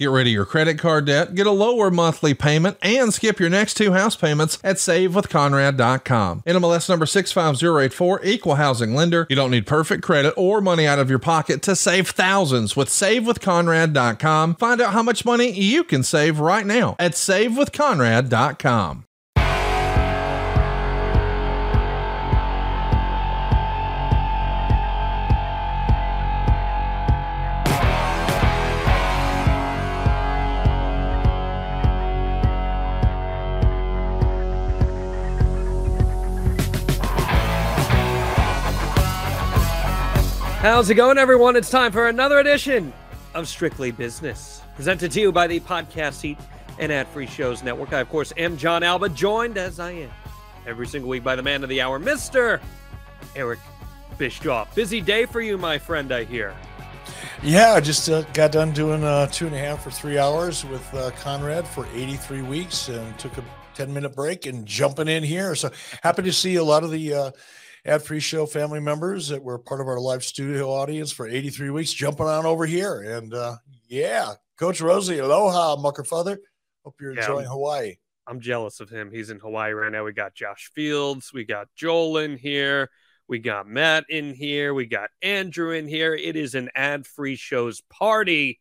Get rid of your credit card debt, get a lower monthly payment, and skip your next two house payments at SaveWithConrad.com. NMLS number 65084, equal housing lender. You don't need perfect credit or money out of your pocket to save thousands with SaveWithConrad.com. Find out how much money you can save right now at SaveWithConrad.com. How's it going, everyone? It's time for another edition of Strictly Business, presented to you by the Podcast Heat and Ad Free Shows Network. I, of course, am Jon Alba, joined as I am every single week by the man of the hour, Mr. Eric Bischoff. Busy day for you, my friend, I hear. Yeah, I just uh, got done doing uh, two and a half or three hours with uh, Conrad for 83 weeks and took a 10 minute break and jumping in here. So happy to see a lot of the uh, ad free show family members that were part of our live studio audience for 83 weeks jumping on over here. And uh, yeah, Coach Rosie, aloha, Muckerfather. Hope you're Yeah, enjoying I'm- Hawaii. I'm jealous of him. He's in Hawaii right now. We got Josh Fields, we got Joel in here, we got Matt in here, we got Andrew in here. It is an ad free shows party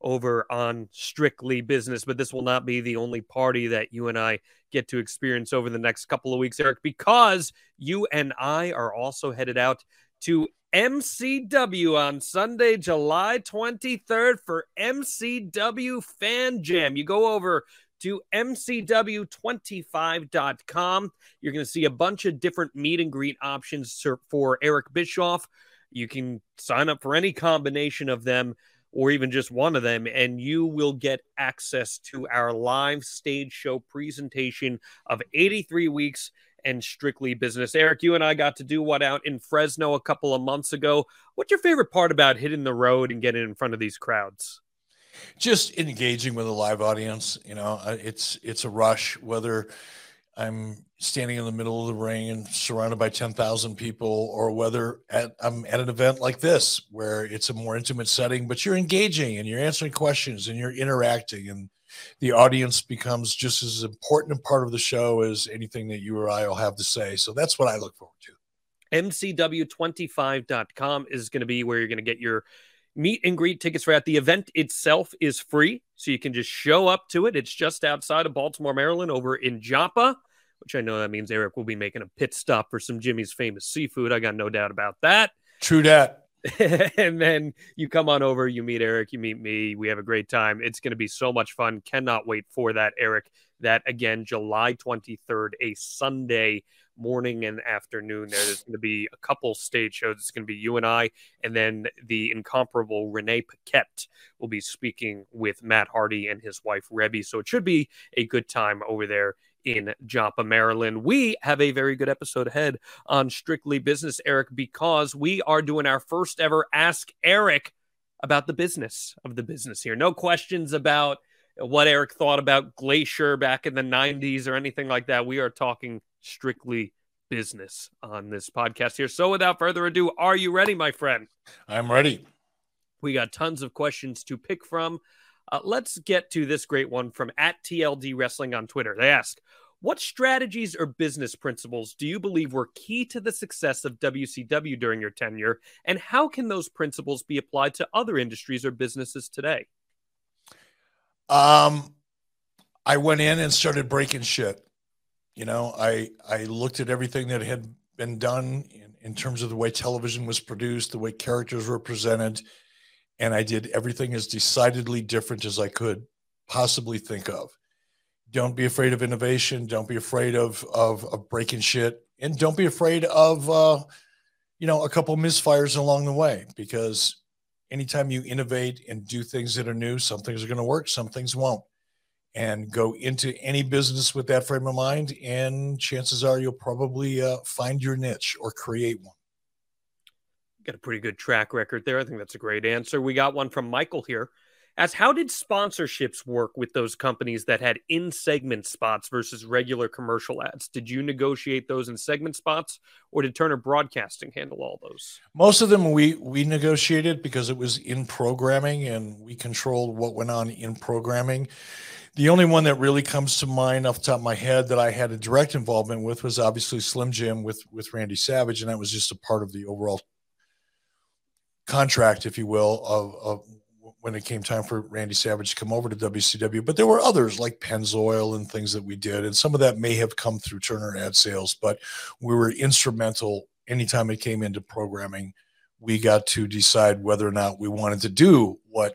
over on Strictly Business, but this will not be the only party that you and I get to experience over the next couple of weeks, Eric, because you and I are also headed out to MCW on Sunday, July 23rd for MCW Fan Jam. You go over to mcw25.com. You're going to see a bunch of different meet and greet options for- for Eric Bischoff. You can sign up for any combination of them or even just one of them, and you will get access to our live stage show presentation of 83 weeks and strictly business. Eric, you and I got to do what out in Fresno a couple of months ago. What's your favorite part about hitting the road and getting in front of these crowds? just engaging with a live audience you know uh, it's it's a rush whether i'm standing in the middle of the ring and surrounded by 10,000 people or whether at, i'm at an event like this where it's a more intimate setting but you're engaging and you're answering questions and you're interacting and the audience becomes just as important a part of the show as anything that you or i will have to say. So that's what i look forward to. Mcw25.com is going to be where you're going to get your meet and greet tickets for that. The event itself is free, so you can just show up to it. It's just outside of Baltimore, Maryland, over in Joppa, which I know that means Eric will be making a pit stop for some Jimmy's famous seafood. I got no doubt about that. true that and then you come on over, you meet Eric, you meet me. We have a great time. It's going to be so much fun. Cannot wait for that, Eric. That again, July 23rd, a Sunday morning and afternoon. There's going to be a couple stage shows. It's going to be you and I, and then the incomparable Renee Paquette will be speaking with Matt Hardy and his wife Reby. So it should be a good time over there in Joppa, Maryland. We have a very good episode ahead on Strictly Business, Eric, because we are doing our first ever Ask Eric about the business of the business here. No questions about what Eric thought about Glacier back in the 90s or anything like that. We are talking strictly business on this podcast here. So without further ado, are you ready, my friend? I'm ready. We got tons of questions to pick from. Uh, let's get to this great one from at TLD Wrestling on Twitter. They ask, what strategies or business principles do you believe were key to the success of WCW during your tenure? And how can those principles be applied to other industries or businesses today? Um, I went in and started breaking shit. You know, I I looked at everything that had been done in, in terms of the way television was produced, the way characters were presented, and I did everything as decidedly different as I could possibly think of. Don't be afraid of innovation. Don't be afraid of of, of breaking shit, and don't be afraid of uh, you know a couple misfires along the way because anytime you innovate and do things that are new, some things are going to work, some things won't. And go into any business with that frame of mind, and chances are you'll probably uh, find your niche or create one. Got a pretty good track record there. I think that's a great answer. We got one from Michael here as how did sponsorships work with those companies that had in segment spots versus regular commercial ads? Did you negotiate those in segment spots or did Turner Broadcasting handle all those? Most of them we we negotiated because it was in programming and we controlled what went on in programming. The only one that really comes to mind off the top of my head that I had a direct involvement with was obviously Slim Jim with with Randy Savage, and that was just a part of the overall contract, if you will, of, of when it came time for Randy Savage to come over to WCW. But there were others like Pennzoil and things that we did. And some of that may have come through Turner ad sales, but we were instrumental anytime it came into programming. We got to decide whether or not we wanted to do what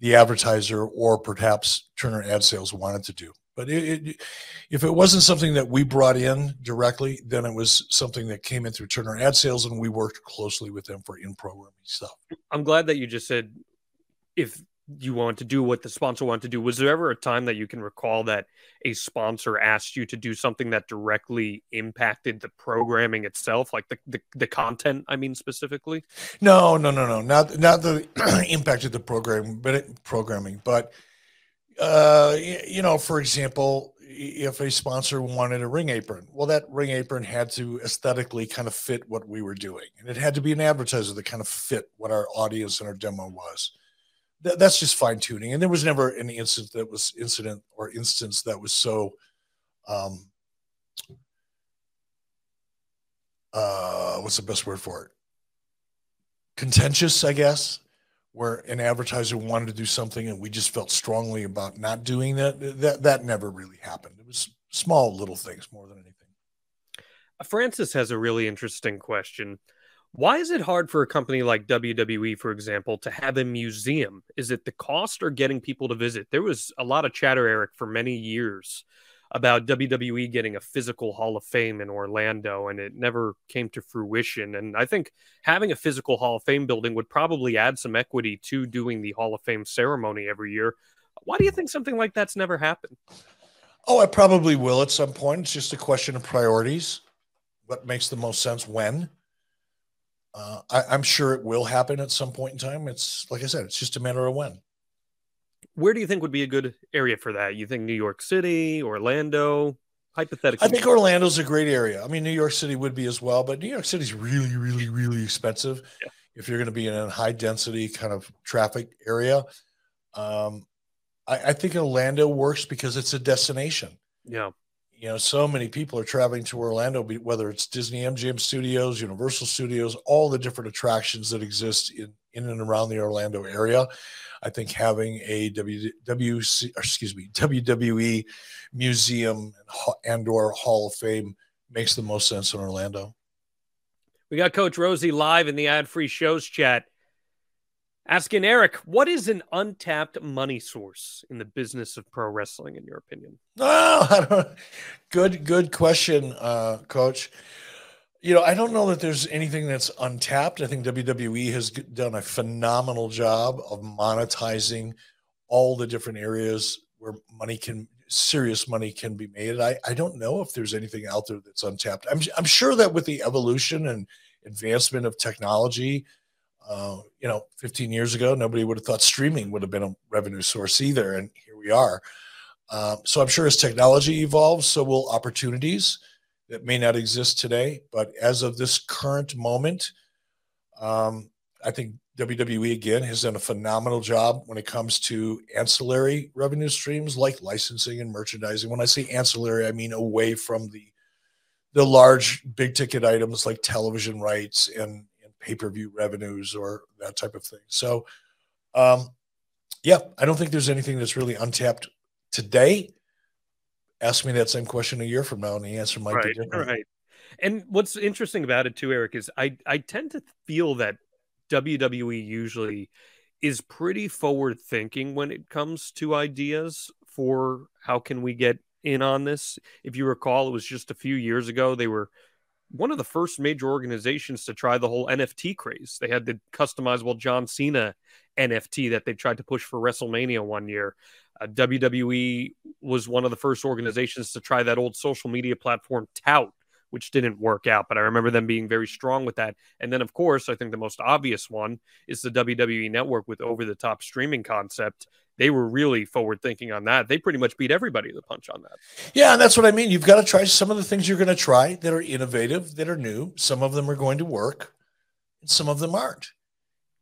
the advertiser or perhaps Turner ad sales wanted to do. But it, it, if it wasn't something that we brought in directly, then it was something that came in through Turner ad sales, and we worked closely with them for in programming stuff. I'm glad that you just said if you want to do what the sponsor wanted to do. Was there ever a time that you can recall that a sponsor asked you to do something that directly impacted the programming itself, like the the, the content? I mean, specifically. No, no, no, no, not not the impacted the program, but it, programming, but uh, you know, for example. If a sponsor wanted a ring apron, well, that ring apron had to aesthetically kind of fit what we were doing, and it had to be an advertiser that kind of fit what our audience and our demo was th- that's just fine tuning. And there was never an incident that was incident or instance that was so, um, uh, what's the best word for it? Contentious, I guess, where an advertiser wanted to do something and we just felt strongly about not doing that. That that never really happened. It was small little things more than anything. Francis has a really interesting question. Why is it hard for a company like WWE, for example, to have a museum? Is it the cost or getting people to visit? There was a lot of chatter, Eric, for many years about WWE getting a physical Hall of Fame in Orlando, and it never came to fruition. And I think having a physical Hall of Fame building would probably add some equity to doing the Hall of Fame ceremony every year. Why do you think something like that's never happened? Oh, it probably will at some point. It's just a question of priorities. What makes the most sense when? Uh, I, am sure it will happen at some point in time. It's like I said, it's just a matter of when. Where do you think would be a good area for that? You think New York City, Orlando? Hypothetically, I think Orlando's a great area. I mean, New York City would be as well, but New York City's really, really, really expensive yeah. if you're going to be in a high density kind of traffic area. Um, I, I think Orlando works because it's a destination. Yeah you know, so many people are traveling to Orlando, whether it's Disney MGM Studios, Universal Studios, all the different attractions that exist in, in and around the Orlando area. I think having a WWC, excuse me, WWE museum and or Hall of Fame makes the most sense in Orlando. We got Coach Rosie live in the ad-free shows chat. Asking Eric, what is an untapped money source in the business of pro wrestling, in your opinion? Oh, good, good question, uh, Coach. You know, I don't know that there's anything that's untapped. I think WWE has done a phenomenal job of monetizing all the different areas where money can, serious money can be made. I, I don't know if there's anything out there that's untapped. I'm, I'm sure that with the evolution and advancement of technology, uh, you know, 15 years ago, nobody would have thought streaming would have been a revenue source either. And here we are. Um, so I'm sure as technology evolves, so will opportunities that may not exist today. But as of this current moment, um, I think WWE again has done a phenomenal job when it comes to ancillary revenue streams like licensing and merchandising. When I say ancillary, I mean away from the the large big ticket items like television rights and, and pay-per-view revenues or that type of thing. So um, yeah, I don't think there's anything that's really untapped today. Ask me that same question a year from now, and the answer might right, be different. Right. And what's interesting about it too, Eric, is I I tend to feel that WWE usually is pretty forward thinking when it comes to ideas for how can we get in on this. If you recall, it was just a few years ago they were one of the first major organizations to try the whole NFT craze. They had the customizable John Cena NFT that they tried to push for WrestleMania one year. Uh, WWE was one of the first organizations to try that old social media platform Tout which didn't work out. But I remember them being very strong with that. And then, of course, I think the most obvious one is the WWE network with over the top streaming concept. They were really forward thinking on that. They pretty much beat everybody to the punch on that. Yeah, and that's what I mean. You've got to try some of the things you're going to try that are innovative, that are new. Some of them are going to work, and some of them aren't.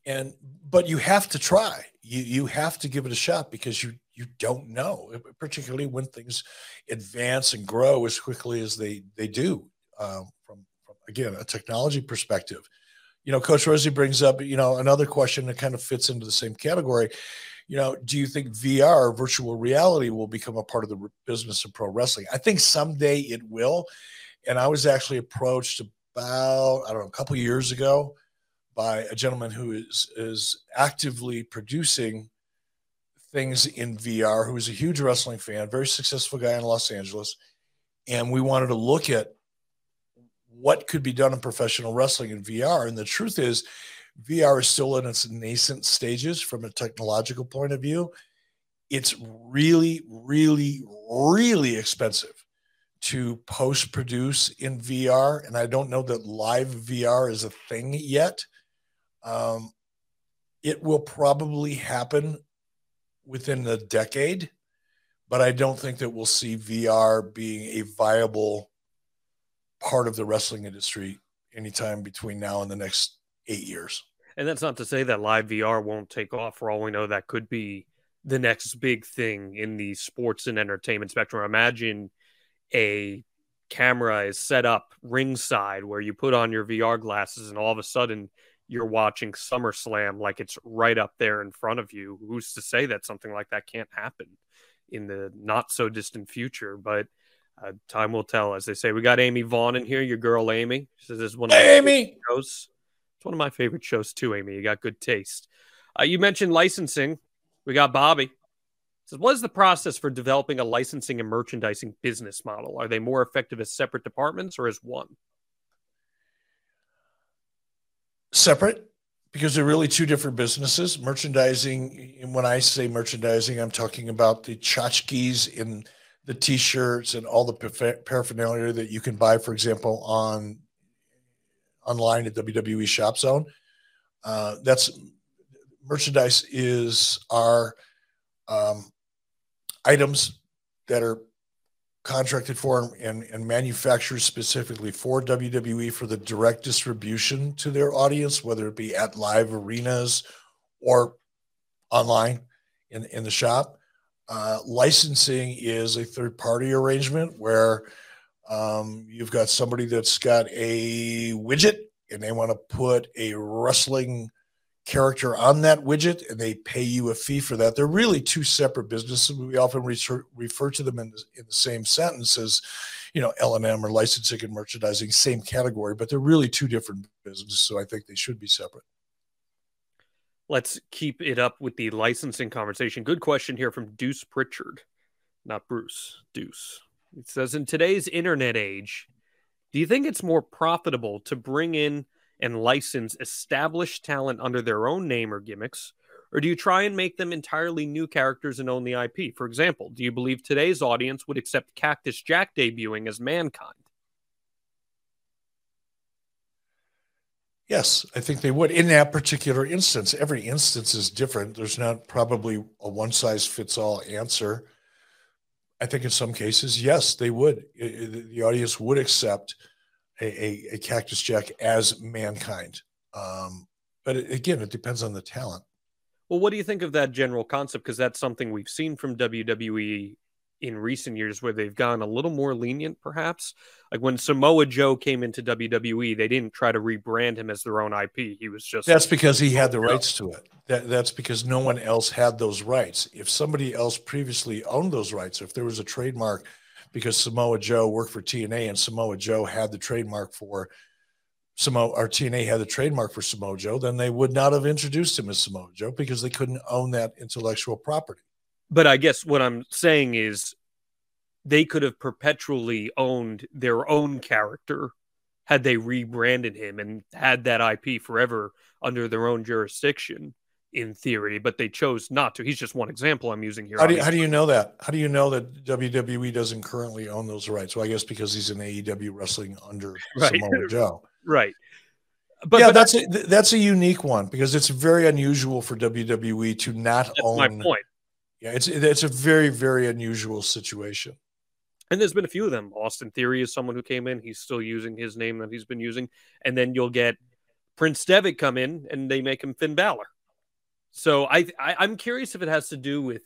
And but you have to try. You you have to give it a shot because you you don't know, particularly when things advance and grow as quickly as they they do um, from, from again a technology perspective. You know, Coach Rosie brings up you know another question that kind of fits into the same category. You know, do you think VR, virtual reality, will become a part of the business of pro wrestling? I think someday it will. And I was actually approached about I don't know a couple years ago by a gentleman who is is actively producing things in VR, who is a huge wrestling fan, very successful guy in Los Angeles, and we wanted to look at what could be done in professional wrestling in VR. And the truth is, VR is still in its nascent stages from a technological point of view. It's really, really, really expensive to post produce in VR. And I don't know that live VR is a thing yet. Um, it will probably happen within a decade, but I don't think that we'll see VR being a viable part of the wrestling industry anytime between now and the next eight years. And that's not to say that live VR won't take off. For all we know, that could be the next big thing in the sports and entertainment spectrum. Imagine a camera is set up ringside where you put on your VR glasses and all of a sudden you're watching SummerSlam like it's right up there in front of you. Who's to say that something like that can't happen in the not so distant future? But uh, time will tell, as they say. We got Amy Vaughn in here, your girl Amy. She says this is one of hey, Amy shows. It's one of my favorite shows too, Amy. You got good taste. Uh, you mentioned licensing. We got Bobby. Says, what is the process for developing a licensing and merchandising business model? Are they more effective as separate departments or as one? Separate, because they're really two different businesses. Merchandising, when I say merchandising, I'm talking about the tchotchkes in – the t-shirts and all the paraphernalia that you can buy, for example, on online at WWE Shop Zone. Uh, that's merchandise is our um, items that are contracted for and, and manufactured specifically for WWE for the direct distribution to their audience, whether it be at live arenas or online in, in the shop. Uh, licensing is a third party arrangement where um, you've got somebody that's got a widget and they want to put a wrestling character on that widget and they pay you a fee for that. They're really two separate businesses. We often refer, refer to them in the, in the same sentence as, you know, L&M or licensing and merchandising, same category, but they're really two different businesses. So I think they should be separate let's keep it up with the licensing conversation. Good question here from Deuce Pritchard, not Bruce, Deuce. It says, In today's internet age, do you think it's more profitable to bring in and license established talent under their own name or gimmicks? Or do you try and make them entirely new characters and own the IP? For example, do you believe today's audience would accept Cactus Jack debuting as Mankind? Yes, I think they would in that particular instance. Every instance is different. There's not probably a one size fits all answer. I think in some cases, yes, they would. The audience would accept a, a, a Cactus Jack as mankind. Um, but it, again, it depends on the talent. Well, what do you think of that general concept? Because that's something we've seen from WWE in recent years where they've gone a little more lenient, perhaps. Like when Samoa Joe came into WWE, they didn't try to rebrand him as their own IP. He was just that's because he had the rights to it. That, that's because no one else had those rights. If somebody else previously owned those rights, if there was a trademark because Samoa Joe worked for TNA and Samoa Joe had the trademark for Samoa or TNA had the trademark for Samoa Joe, then they would not have introduced him as Samoa Joe because they couldn't own that intellectual property. But I guess what I'm saying is they could have perpetually owned their own character had they rebranded him and had that IP forever under their own jurisdiction in theory, but they chose not to. He's just one example I'm using here. How do, you, how do you know that? How do you know that WWE doesn't currently own those rights? Well, I guess because he's in AEW wrestling under right. Samoa Joe. right. But yeah, but that's a, that's a unique one because it's very unusual for WWE to not own. Yeah, it's it's a very very unusual situation. And there's been a few of them. Austin Theory is someone who came in. He's still using his name that he's been using. And then you'll get Prince Devitt come in and they make him Finn Balor. So I, I I'm curious if it has to do with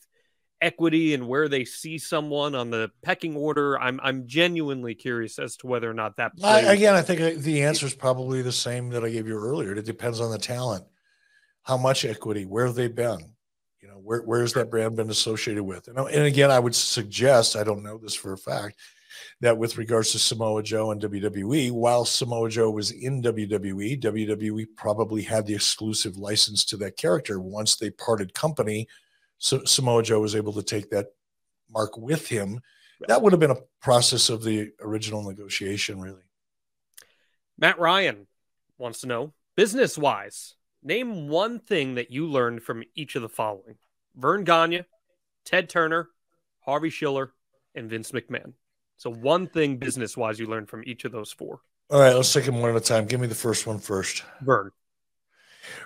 equity and where they see someone on the pecking order. I'm I'm genuinely curious as to whether or not that. I, again, I think uh, the answer is probably the same that I gave you earlier. It depends on the talent, how much equity, where have they been, you know, where where has that brand been associated with? And, and again, I would suggest I don't know this for a fact that with regards to Samoa Joe and WWE, while Samoa Joe was in WWE, WWE probably had the exclusive license to that character. Once they parted company, so Samoa Joe was able to take that mark with him. That would have been a process of the original negotiation, really. Matt Ryan wants to know business wise, name one thing that you learned from each of the following Verne Gagne, Ted Turner, Harvey Schiller, and Vince McMahon. So, one thing business wise you learned from each of those four. All right, let's take them one at a time. Give me the first one first. Verne.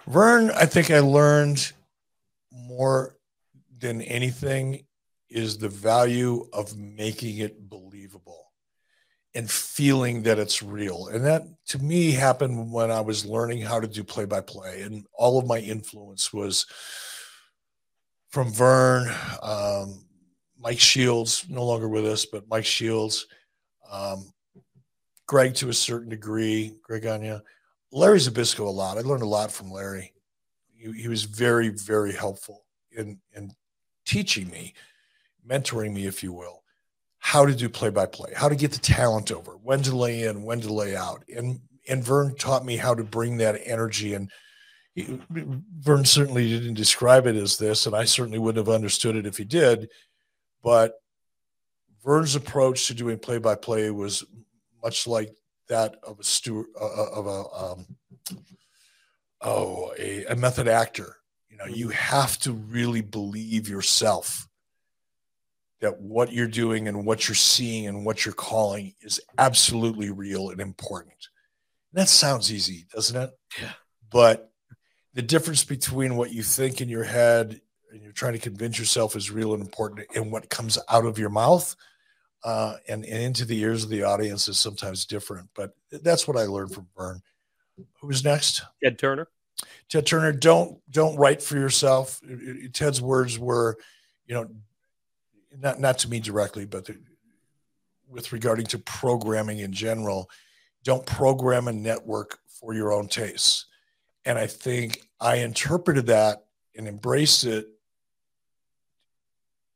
Verne, I think I learned more than anything is the value of making it believable and feeling that it's real. And that to me happened when I was learning how to do play by play. And all of my influence was from Verne, um, Mike Shields, no longer with us, but Mike Shields, um, Greg to a certain degree, Greg Gagne, Larry Zbyszko a lot. I learned a lot from Larry. He, he was very, very helpful in, in teaching me, mentoring me, if you will, how to do play by play, how to get the talent over, when to lay in, when to lay out. And and Verne taught me how to bring that energy and he, Verne certainly didn't describe it as this, and I certainly wouldn't have understood it if he did. But Verne's approach to doing play by play was much like that of a steward uh, of a um, oh a, a method actor you know, you have to really believe yourself that what you're doing and what you're seeing and what you're calling is absolutely real and important. And that sounds easy, doesn't it? Yeah. But the difference between what you think in your head and you're trying to convince yourself is real and important and what comes out of your mouth uh, and, and into the ears of the audience is sometimes different. But that's what I learned from Verne. Who's next? Ted Turner. Ted Turner, don't don't write for yourself. Ted's words were, you know, not not to me directly, but the, with regarding to programming in general, don't program a network for your own tastes. And I think I interpreted that and embraced it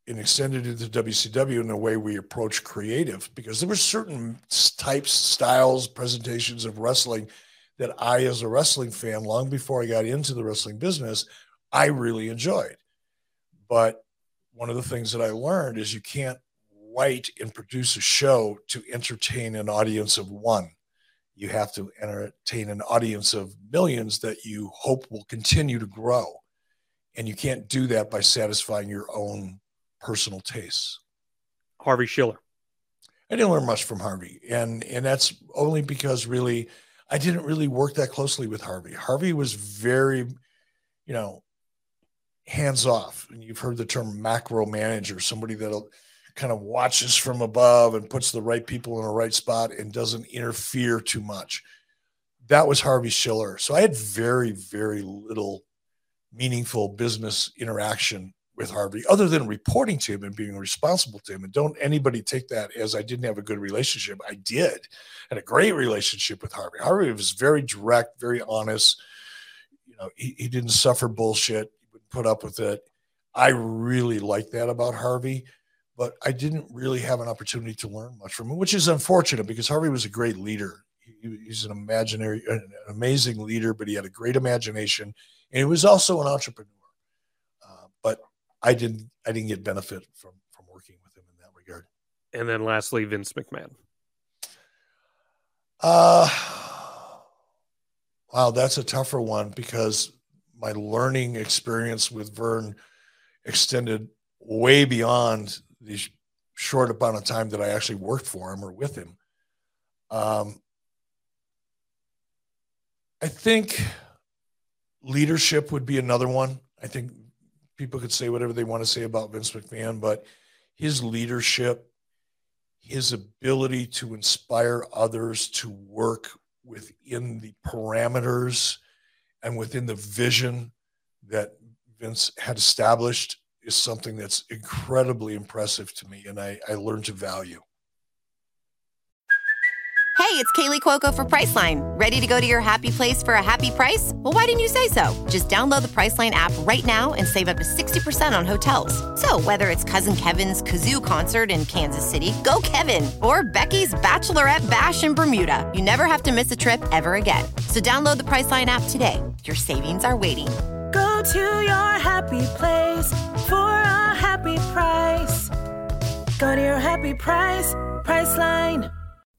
and extended it to WCW in the way we approach creative because there were certain types, styles, presentations of wrestling that I, as a wrestling fan, long before I got into the wrestling business, I really enjoyed. But one of the things that I learned is you can't write and produce a show to entertain an audience of one. You have to entertain an audience of millions that you hope will continue to grow. And you can't do that by satisfying your own personal tastes. Harvey Schiller. I didn't learn much from Harvey. And and that's only because really I didn't really work that closely with Harvey. Harvey was very, you know, hands off. And you've heard the term macro manager, somebody that'll kind of watches from above and puts the right people in the right spot and doesn't interfere too much. That was Harvey Schiller. So I had very, very little meaningful business interaction with Harvey other than reporting to him and being responsible to him. And don't anybody take that as I didn't have a good relationship. I did. Had a great relationship with Harvey. Harvey was very direct, very honest. You know, he, he didn't suffer bullshit, put up with it. I really like that about Harvey, but I didn't really have an opportunity to learn much from him, which is unfortunate because Harvey was a great leader. He, he's an imaginary, an amazing leader, but he had a great imagination and he was also an entrepreneur. Uh, but I didn't I didn't get benefit from from working with him in that regard. And then lastly, Vince McMahon. Uh wow, that's a tougher one because my learning experience with Vern extended way beyond the short amount of time that I actually worked for him or with him. Um, I think leadership would be another one. I think people could say whatever they want to say about Vince McMahon, but his leadership, his ability to inspire others to work within the parameters and within the vision that Vince had established is something that's incredibly impressive to me and I, I learned to value. Hey, it's Kaley Cuoco for Priceline. Ready to go to your happy place for a happy price? Well, why didn't you say so? Just download the Priceline app right now and save up to 60% on hotels. So, whether it's Cousin Kevin's Kazoo concert in Kansas City, go Kevin, or Becky's Bachelorette Bash in Bermuda, you never have to miss a trip ever again. So, download the Priceline app today. Your savings are waiting. Go to your happy place for a happy price. Go to your happy price, Priceline.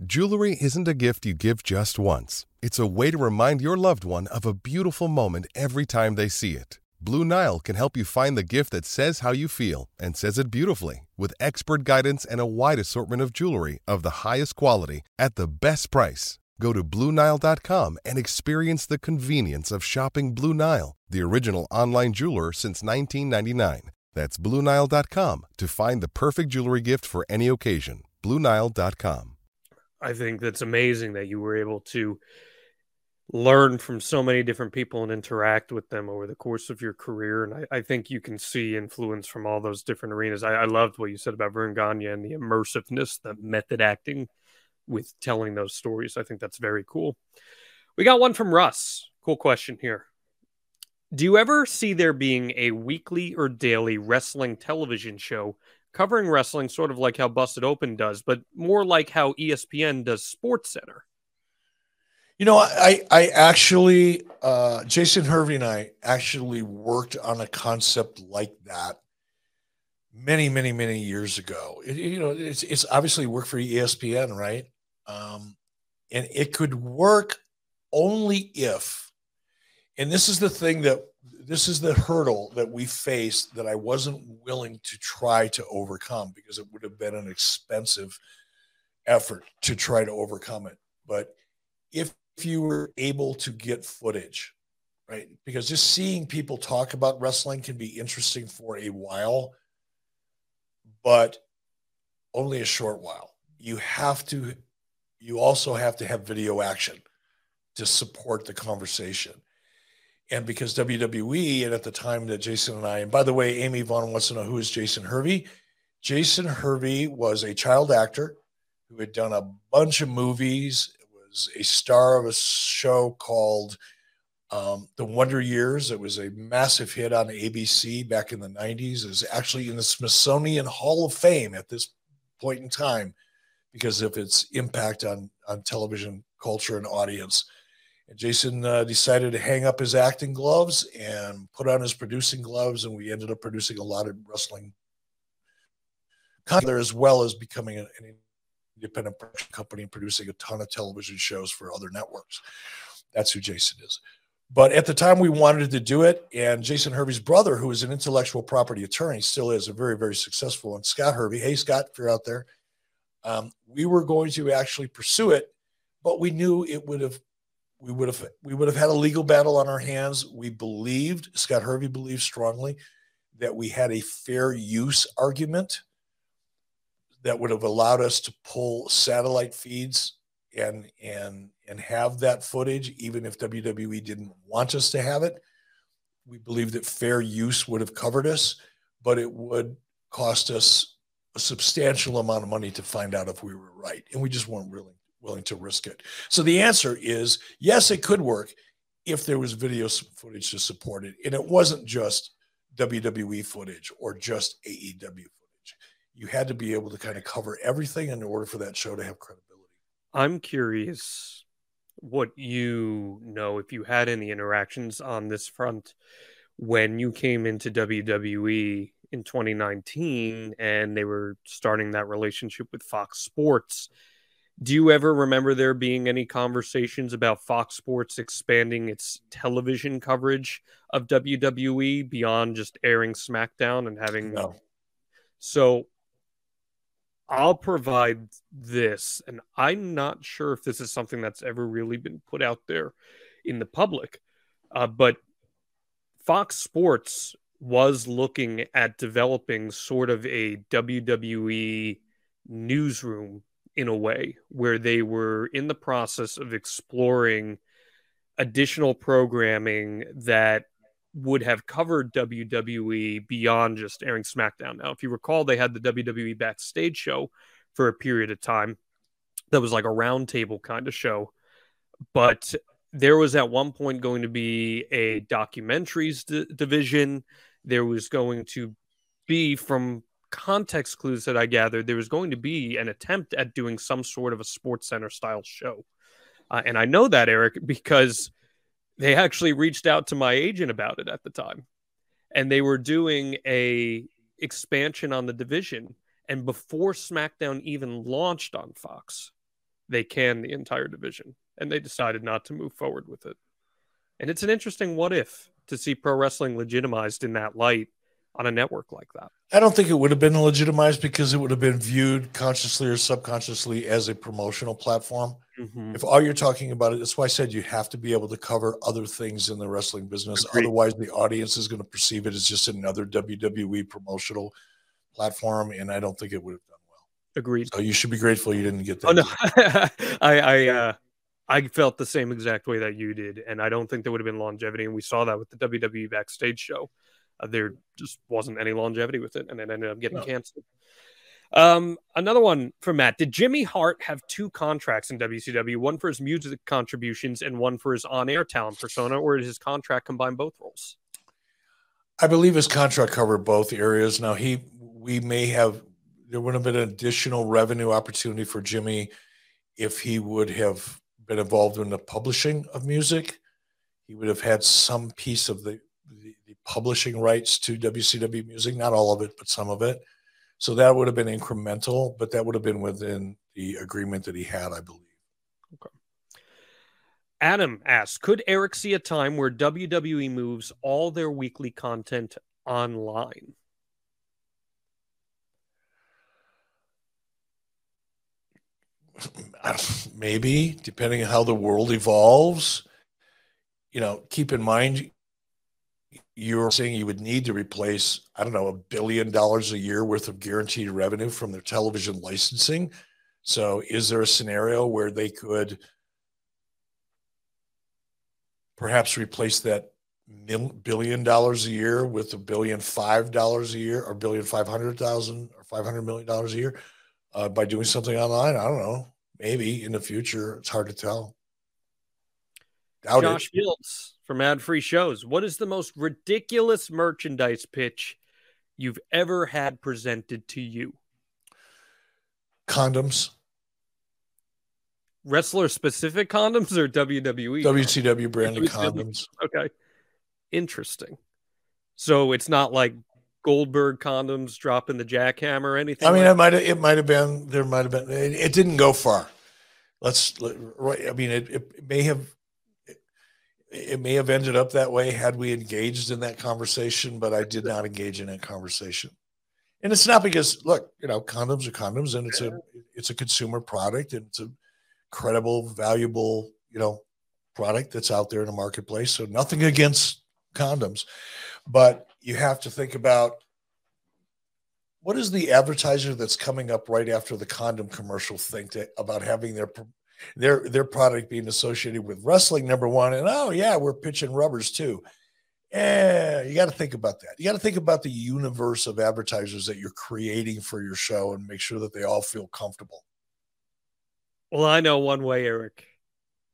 Jewelry isn't a gift you give just once. It's a way to remind your loved one of a beautiful moment every time they see it. Blue Nile can help you find the gift that says how you feel and says it beautifully with expert guidance and a wide assortment of jewelry of the highest quality at the best price. Go to BlueNile.com and experience the convenience of shopping Blue Nile, the original online jeweler since 1999. That's BlueNile.com to find the perfect jewelry gift for any occasion. BlueNile.com. I think that's amazing that you were able to learn from so many different people and interact with them over the course of your career. And I, I think you can see influence from all those different arenas. I, I, loved what you said about Verne Gagne and the immersiveness, the method acting with telling those stories. I think that's very cool. We got one from Russ. Cool question here. Do you ever see there being a weekly or daily wrestling television show covering wrestling sort of like how Busted Open does, but more like how ESPN does SportsCenter. You know, I I actually uh, Jason Hervey and I actually worked on a concept like that many many many years ago. It, you know, it's it's obviously worked for ESPN, right? Um, and it could work only if, and this is the thing that this is the hurdle that we faced that I wasn't willing to try to overcome because it would have been an expensive effort to try to overcome it. But if, if you were able to get footage, right? Because just seeing people talk about wrestling can be interesting for a while, but only a short while. You have to, you also have to have video action to support the conversation and because WWE, and at the time that Jason and I, and by the way, Amy Vaughn wants to know who is Jason Hervey. Jason Hervey was a child actor who had done a bunch of movies. it was a star of a show called um, The Wonder Years. It was a massive hit on ABC back in the 90s. It was actually in the Smithsonian Hall of Fame at this point in time because of its impact on, on television culture and audience. And Jason uh, decided to hang up his acting gloves and put on his producing gloves, and we ended up producing a lot of wrestling there as well as becoming an, independent production company and producing a ton of television shows for other networks. That's who Jason is. But at the time, we wanted to do it, and Jason Hervey's brother, who is an intellectual property attorney, still is a very, very successful, and Scott Hervey. Hey, Scott, if you're out there, um, we were going to actually pursue it, but we knew it would have we would have we would have had a legal battle on our hands. We believed Scott Hervey believed strongly that we had a fair use argument that would have allowed us to pull satellite feeds and and and have that footage even if WWE didn't want us to have it. We believe that fair use would have covered us, but it would cost us a substantial amount of money to find out if we were right, and we just weren't really willing to risk it. So the answer is yes, it could work if there was video footage to support it, and it wasn't just WWE footage or just AEW footage. You had to be able to kind of cover everything in order for that show to have credibility. I'm curious what you know if you had any interactions on this front when you came into WWE in 2019 and they were starting that relationship with Fox Sports. Do you ever remember there being any conversations about Fox Sports expanding its television coverage of WWE beyond just airing SmackDown and having No. so I'll provide this, and I'm not sure if this is something that's ever really been put out there in the public, uh, but Fox Sports was looking at developing sort of a WWE newsroom in a way where they were in the process of exploring additional programming that would have covered WWE beyond just airing SmackDown. Now, if you recall, they had the WWE backstage show for a period of time that was like a roundtable kind of show. But there was at one point going to be a documentaries d- division. There was going to be, from context clues that I gathered, there was going to be an attempt at doing some sort of a SportsCenter style show. Uh, and I know that, Eric, because they actually reached out to my agent about it at the time and they were doing a expansion on the division and before smackdown even launched on fox they canned the entire division and they decided not to move forward with it and it's an interesting what if to see pro wrestling legitimized in that light on a network like that I don't think it would have been legitimized because it would have been viewed consciously or subconsciously as a promotional platform. Mhm. If all you're talking about it, that's why I said you have to be able to cover other things in the wrestling business. Agreed. Otherwise, the audience is going to perceive it as just another WWE promotional platform, and I don't think it would have done well. agreed So you should be grateful you didn't get that. Oh no, I I uh, I felt the same exact way that you did, and I don't think there would have been longevity. And we saw that with the WWE backstage show. Uh, there just wasn't any longevity with it, and it ended up getting No. canceled. Um, another one for Matt: Did Jimmy Hart have two contracts in WCW? One for his music contributions and one for his on-air talent persona, or did his contract combine both roles? I believe his contract covered both areas. Now he, we may have, there would have been an additional revenue opportunity for Jimmy if he would have been involved in the publishing of music. He would have had some piece of the, the, the publishing rights to WCW music, not all of it, but some of it. So that would have been incremental, but that would have been within the agreement that he had, I believe. Adam asks, could Eric see a time where WWE moves all their weekly content online? Maybe depending on how the world evolves you know keep in mind you're saying you would need to replace i don't know a billion dollars a year worth of guaranteed revenue from their television licensing. So is there a scenario where they could perhaps replace that billion dollars a year with a billion five dollars a year or billion five hundred thousand or five hundred million dollars a year uh, by doing something online. I don't know. Maybe in the future. It's hard to tell. Doubt Josh it. Fields from Ad Free Shows. What is the most ridiculous merchandise pitch you've ever had presented to you? Condoms, Wrestler specific condoms or WWE? WCW branded WCW. condoms. Okay. Interesting. So it's not like Goldberg condoms dropping the jackhammer or anything. I mean, like it might have, it might have been, there might have been, it, it didn't go far. Let's, right. I mean, it, it may have, it, it may have ended up that way had we engaged in that conversation, but I did not engage in that conversation. And it's not because, look, you know, condoms are condoms and it's a, it's a consumer product and it's a credible, valuable, you know, product that's out there in the marketplace. So nothing against condoms, but you have to think about what is the advertiser that's coming up right after the condom commercial think to, about having their their their product being associated with wrestling number one. And oh yeah we're pitching rubbers too. Yeah you got to think about that. You got to think about the universe of advertisers that you're creating for your show and make sure that they all feel comfortable. Well i know one way eric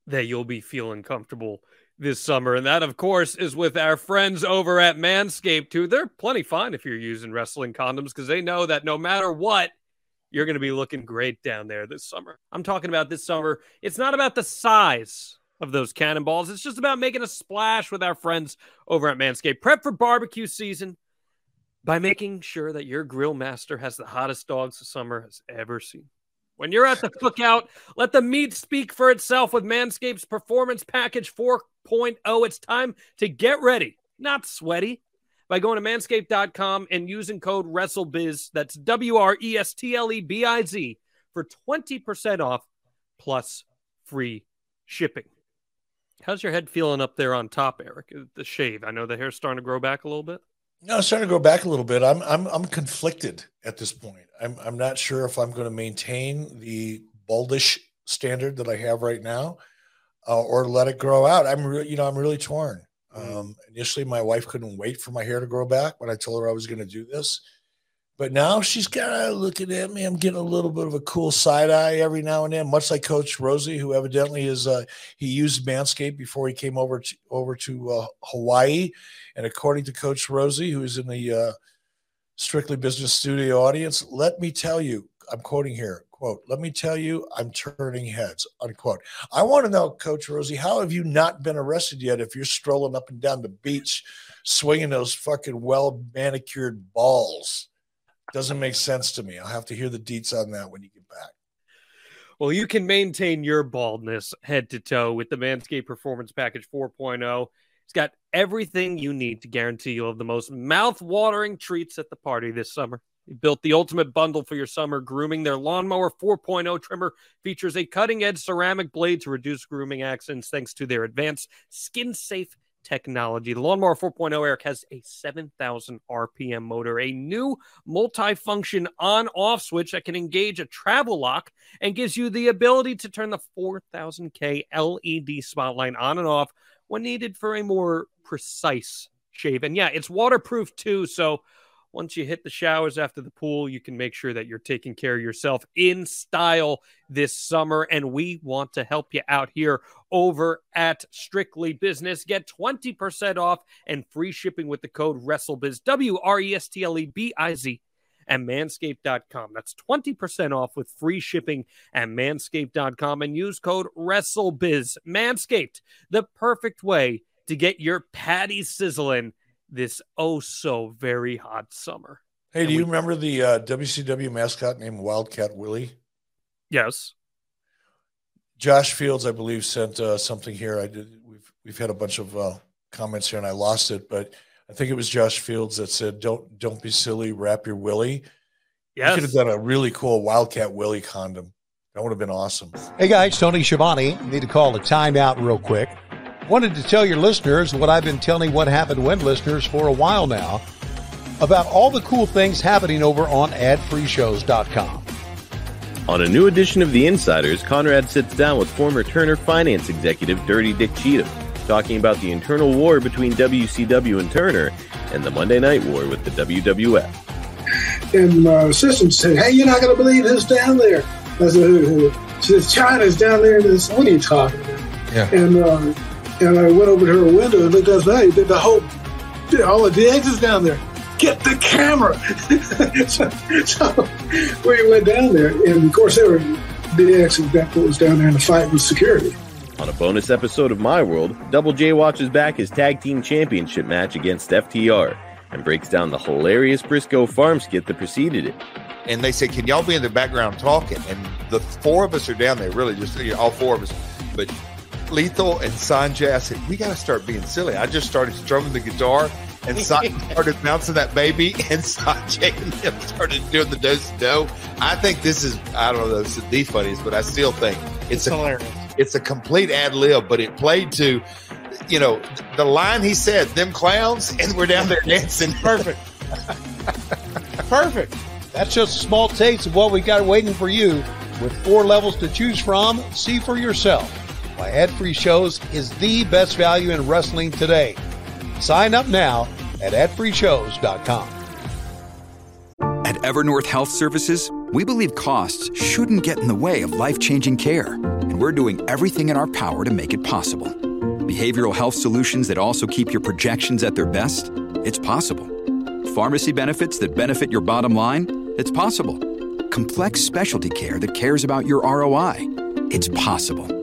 that you'll be feeling comfortable this summer. And that, of course, is with our friends over at Manscaped, too. They're plenty fine if you're using wrestling condoms because they know that no matter what, you're going to be looking great down there this summer. I'm talking about this summer. It's not about the size of those cannonballs, it's just about making a splash with our friends over at Manscaped. Prep for barbecue season by making sure that your grill master has the hottest dogs the summer has ever seen. When you're at the cookout, let the meat speak for itself with Manscaped's Performance Package 4.0. It's time to get ready, not sweaty, by going to manscaped.com and using code WrestleBiz. That's W R E S T L E B I Z for 20% off plus free shipping. How's your head feeling up there on top, Eric? The shave. I know the hair's starting to grow back a little bit. No, it's starting to go back a little bit. I'm I'm I'm conflicted at this point. I'm I'm not sure if I'm going to maintain the baldish standard that I have right now, uh, or let it grow out. I'm really, you know I'm really torn. Mm-hmm. Um, initially, my wife couldn't wait for my hair to grow back when I told her I was going to do this. But now she's kind of looking at me. I'm getting a little bit of a cool side eye every now and then, much like Coach Rosie, who evidently is uh, he used Manscaped before he came over to over to uh, Hawaii, and according to Coach Rosie, who is in the uh, Strictly Business Studio audience, let me tell you, I'm quoting here, quote, let me tell you, I'm turning heads, unquote. I want to know, Coach Rosie, how have you not been arrested yet if you're strolling up and down the beach swinging those fucking well manicured balls? Doesn't make sense to me. I'll have to hear the deets on that when you get back. Well, you can maintain your baldness head to toe with the Manscaped Performance Package 4.0. It's got everything you need to guarantee you'll have the most mouth-watering treats at the party this summer. They built the ultimate bundle for your summer grooming. Their Lawnmower 4.0 trimmer features a cutting-edge ceramic blade to reduce grooming accidents thanks to their advanced skin-safe technology. The Lawnmower 4.0 Eric has a 7,000 RPM motor, a new multi-function on-off switch that can engage a travel lock and gives you the ability to turn the 4,000K LED spotlight on and off when needed for a more precise shave. And yeah, it's waterproof too, so once you hit the showers after the pool, you can make sure that you're taking care of yourself in style this summer. And we want to help you out here over at Strictly Business. Get 20% off and free shipping with the code WrestleBiz, W R E S T L E B I Z, and manscaped.com. That's 20% off with free shipping at manscaped.com and use code WrestleBiz. Manscaped, the perfect way to get your patty sizzling this oh so very hot summer. Hey, and do we, you remember the uh, WCW mascot named Wildcat Willie? Yes. Josh Fields, I believe, sent uh, something here. I did. We've we've had a bunch of uh, comments here, and I lost it, but I think it was Josh Fields that said, "Don't don't be silly, wrap your Willie." Yes. You could have done a really cool Wildcat Willie condom. That would have been awesome. Hey guys, Tony Schiavone. Need to call a timeout real quick. Wanted to tell your listeners what I've been telling What Happened When listeners for a while now about all the cool things happening over on adfreeshows.com. On a new edition of The Insiders, Conrad sits down with former Turner finance executive Dirty Dick Cheatham, talking about the internal war between WCW and Turner and the Monday Night War with the WWF. And my assistant said, Hey, you're not going to believe who's down there. I said, Who? who? She said, Chyna's down there. This, what are you talking about? Yeah. And uh, and I went over to her window and looked outside. The, the whole, all of the exits down there. Get the camera. so, so, we went down there, and of course, they were the ex exec was down there in the fight with security. On a bonus episode of My World, Double J watches back his tag team championship match against FTR and breaks down the hilarious Briscoe farm skit that preceded it. And they say, "Can y'all be in the background talking?" And the four of us are down there, really, just all four of us. But Lethal and Sonjay, I said, we got to start being silly. I just started strumming the guitar and Sonjay started bouncing that baby and Sonjay and them started doing the dose do. I think this is, I don't know, this is the funniest, but I still think it's, it's a, hilarious. It's a complete ad lib, but it played to, you know, the line he said, "Them clowns," and we're down there dancing. Perfect. Perfect. That's just a small taste of what we got waiting for you. With four levels to choose from, see for yourself why ad free shows is the best value in wrestling today. Sign up now at adfreeshows.com. At Evernorth Health Services, we believe costs shouldn't get in the way of life changing care, and we're doing everything in our power to make it possible. Behavioral health solutions that also keep your projections at their best? It's possible. Pharmacy benefits that benefit your bottom line? It's possible. Complex specialty care that cares about your ROI? It's possible.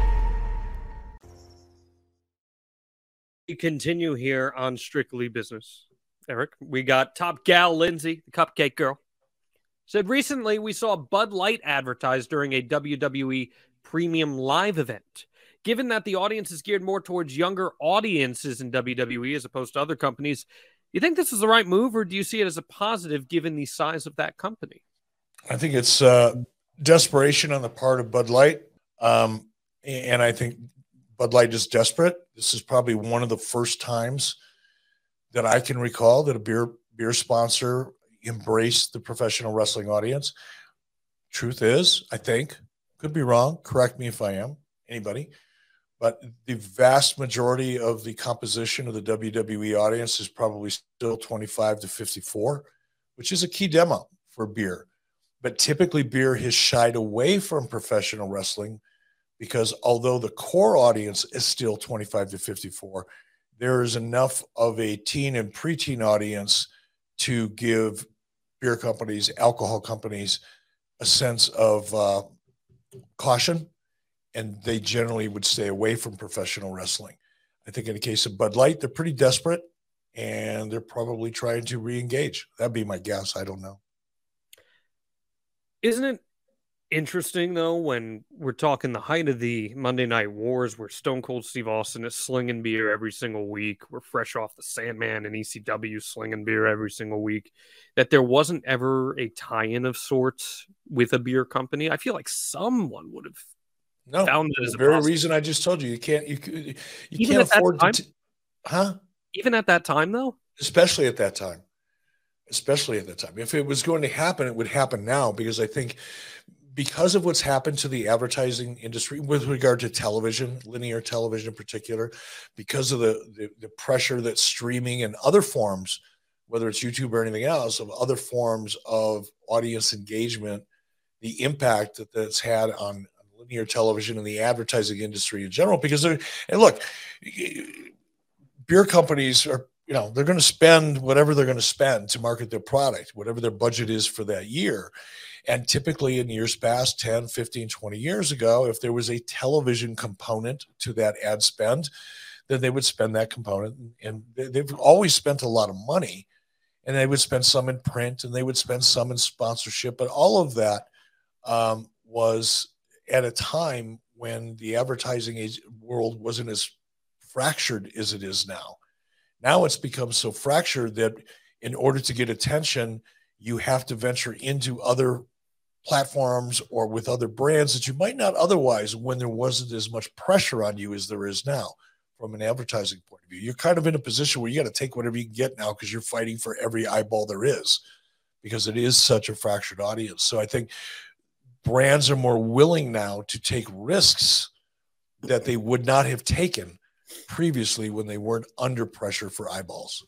Continue here on Strictly Business. Eric, we got top gal Lindsay, the cupcake girl. Said recently we saw Bud Light advertised during a WWE premium live event. Given that the audience is geared more towards younger audiences in WWE as opposed to other companies, you think this is the right move, or do you see it as a positive given the size of that company? I think it's uh, desperation on the part of Bud Light. Um, and I think Bud Light is desperate. This is probably one of the first times that I can recall that a beer beer sponsor embraced the professional wrestling audience. Truth is, I think, could be wrong. Correct me if I am, anybody. But the vast majority of the composition of the WWE audience is probably still 25 to 54, which is a key demo for beer. But typically, beer has shied away from professional wrestling because although the core audience is still 25 to 54, there is enough of a teen and preteen audience to give beer companies, alcohol companies, a sense of uh, caution, and they generally would stay away from professional wrestling. I think in the case of Bud Light, they're pretty desperate, and they're probably trying to re-engage. That'd be my guess. I don't know. Isn't it interesting though when we're talking the height of the Monday Night Wars, where Stone Cold Steve Austin is slinging beer every single week. We're fresh off the Sandman and ECW slinging beer every single week. That there wasn't ever a tie-in of sorts with a beer company. I feel like someone would have no, found it as the very possible. reason I just told you. You can't you you Even can't afford time, to, huh? Even at that time, though, especially at that time, especially at that time. If it was going to happen, it would happen now because I think because of what's happened to the advertising industry with regard to television, linear television in particular, because of the, the, the, pressure that streaming and other forms, whether it's YouTube or anything else, of other forms of audience engagement, the impact that that's had on linear television and the advertising industry in general. Because and look, beer companies are, you know, they're going to spend whatever they're going to spend to market their product, whatever their budget is for that year and typically in years past, 10, 15, 20 years ago, if there was a television component to that ad spend, then they would spend that component. And they've always spent a lot of money. And they would spend some in print and they would spend some in sponsorship. But all of that um, was at a time when the advertising world wasn't as fractured as it is now. Now it's become so fractured that in order to get attention, you have to venture into other platforms or with other brands that you might not otherwise when there wasn't as much pressure on you as there is now from an advertising point of view. You're kind of in a position where you got to take whatever you can get now because you're fighting for every eyeball there is because it is such a fractured audience. So I think brands are more willing now to take risks that they would not have taken previously when they weren't under pressure for eyeballs.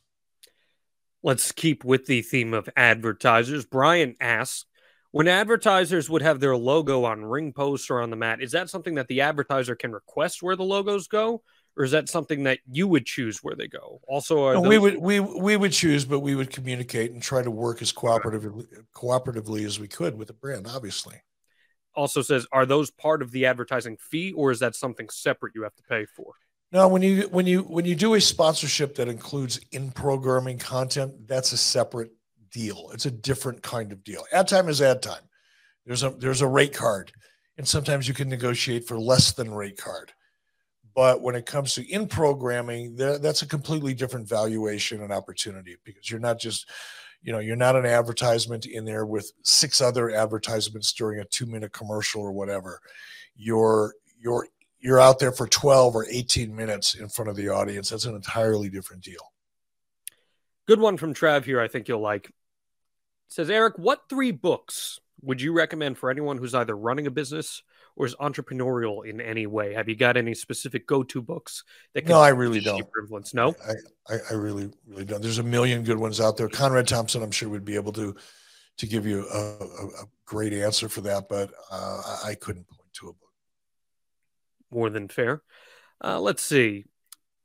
Let's keep with the theme of advertisers. Brian asks, when advertisers would have their logo on ring posts or on the mat, is that something that the advertiser can request where the logos go? or is that something that you would choose where they go? Also, no, those- we would we we would choose, but we would communicate and try to work as cooperatively cooperatively as we could with the brand. Obviously, also says, are those part of the advertising fee, or is that something separate you have to pay for? No, when you when you when you do a sponsorship that includes in programming content, that's a separate deal. It's a different kind of deal. Ad time is ad time. There's a there's a rate card, and sometimes you can negotiate for less than rate card. But when it comes to in programming, that's a completely different valuation and opportunity because you're not just, you know, you're not an advertisement in there with six other advertisements during a two minute commercial or whatever. You're you're you're out there for 12 or 18 minutes in front of the audience. That's an entirely different deal. Good one from Trav here. I think you'll like. Says Eric, what three books would you recommend for anyone who's either running a business or is entrepreneurial in any way? Have you got any specific go-to books that? no, I really don't. Influence? No, I, I, I, really, really don't. There's a million good ones out there. Conrad Thompson, I'm sure, would be able to to give you a, a, a great answer for that, but uh, I couldn't point to a book. More than fair. Uh, let's see.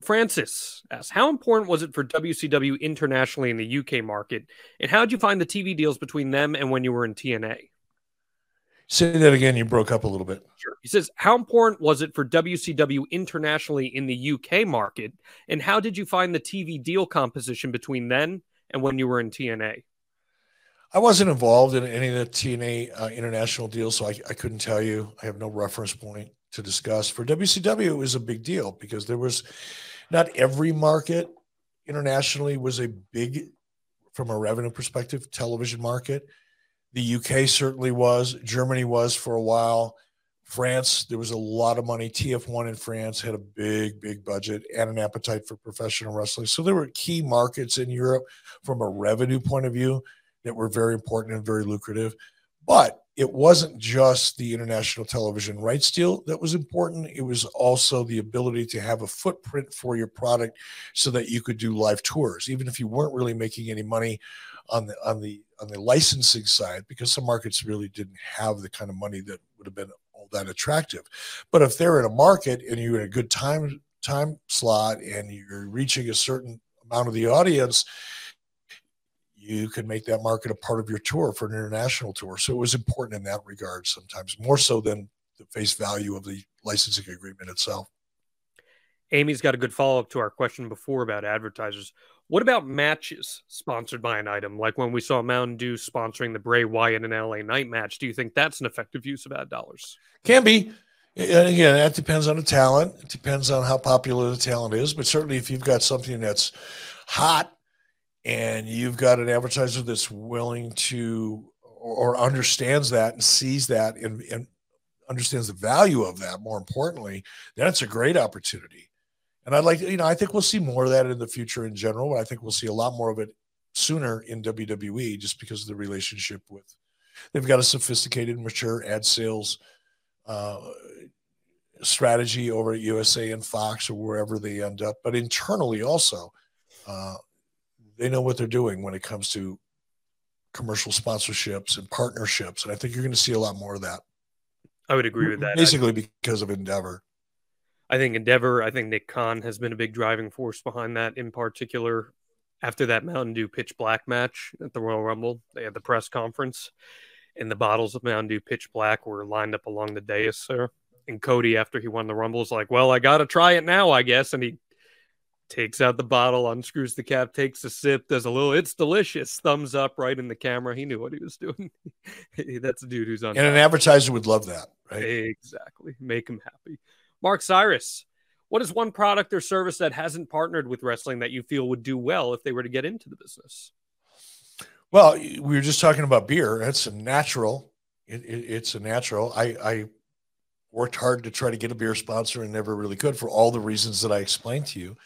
Francis asks, how important was it for WCW internationally in the UK market? And how did you find the TV deals between them and when you were in TNA? Say that again. You broke up a little bit. Sure. He says, How important was it for WCW internationally in the UK market? And how did you find the TV deal composition between then and when you were in TNA? I wasn't involved in any of the TNA uh, international deals, so I, I couldn't tell you. I have no reference point to discuss. For WCW, it was a big deal because there was not every market internationally was a big, from a revenue perspective, television market. The UK certainly was. Germany was for a while. France, there was a lot of money. TF1 in France had a big, big budget and an appetite for professional wrestling. So there were key markets in Europe from a revenue point of view that were very important and very lucrative. But it wasn't just the international television rights deal that was important. It was also the ability to have a footprint for your product so that you could do live tours, even if you weren't really making any money on the on the on the licensing side because some markets really didn't have the kind of money that would have been all that attractive. But if they're in a market and you're in a good time time slot and you're reaching a certain amount of the audience, you can make that market a part of your tour for an international tour. So it was important in that regard sometimes, more so than the face value of the licensing agreement itself. Amy's got a good follow up to our question before about advertisers. What about matches sponsored by an item? Like when we saw Mountain Dew sponsoring the Bray Wyatt and LA Knight match, do you think that's an effective use of ad dollars? Can be. And again, that depends on the talent. It depends on how popular the talent is. But certainly, if you've got something that's hot and you've got an advertiser that's willing to or understands that and sees that and, and understands the value of that, more importantly, then it's a great opportunity and I'd like, you know, I think we'll see more of that in the future in general. But I think we'll see a lot more of it sooner in WWE just because of the relationship with they've got a sophisticated, mature ad sales uh, strategy over at USA and Fox or wherever they end up. But internally, also, uh, they know what they're doing when it comes to commercial sponsorships and partnerships. And I think you're going to see a lot more of that. I would agree with that. Basically, because of Endeavor. I think Endeavor, I think Nick Khan has been a big driving force behind that in particular. After that Mountain Dew Pitch Black match at the Royal Rumble, they had the press conference, and the bottles of Mountain Dew Pitch Black were lined up along the dais there. And Cody, after he won the Rumble, was like, Well, I got to try it now, I guess. And he takes out the bottle, unscrews the cap, takes a sip, does a little, it's delicious, thumbs up right in the camera. He knew what he was doing. That's a dude who's on. And an advertiser would love that, right? Exactly. Make him happy. Mark Cyrus, what is one product or service that hasn't partnered with wrestling that you feel would do well if they were to get into the business? Well, we were just talking about beer. It's a natural. It, it, it's a natural. I, I worked hard to try to get a beer sponsor and never really could for all the reasons that I explained to you.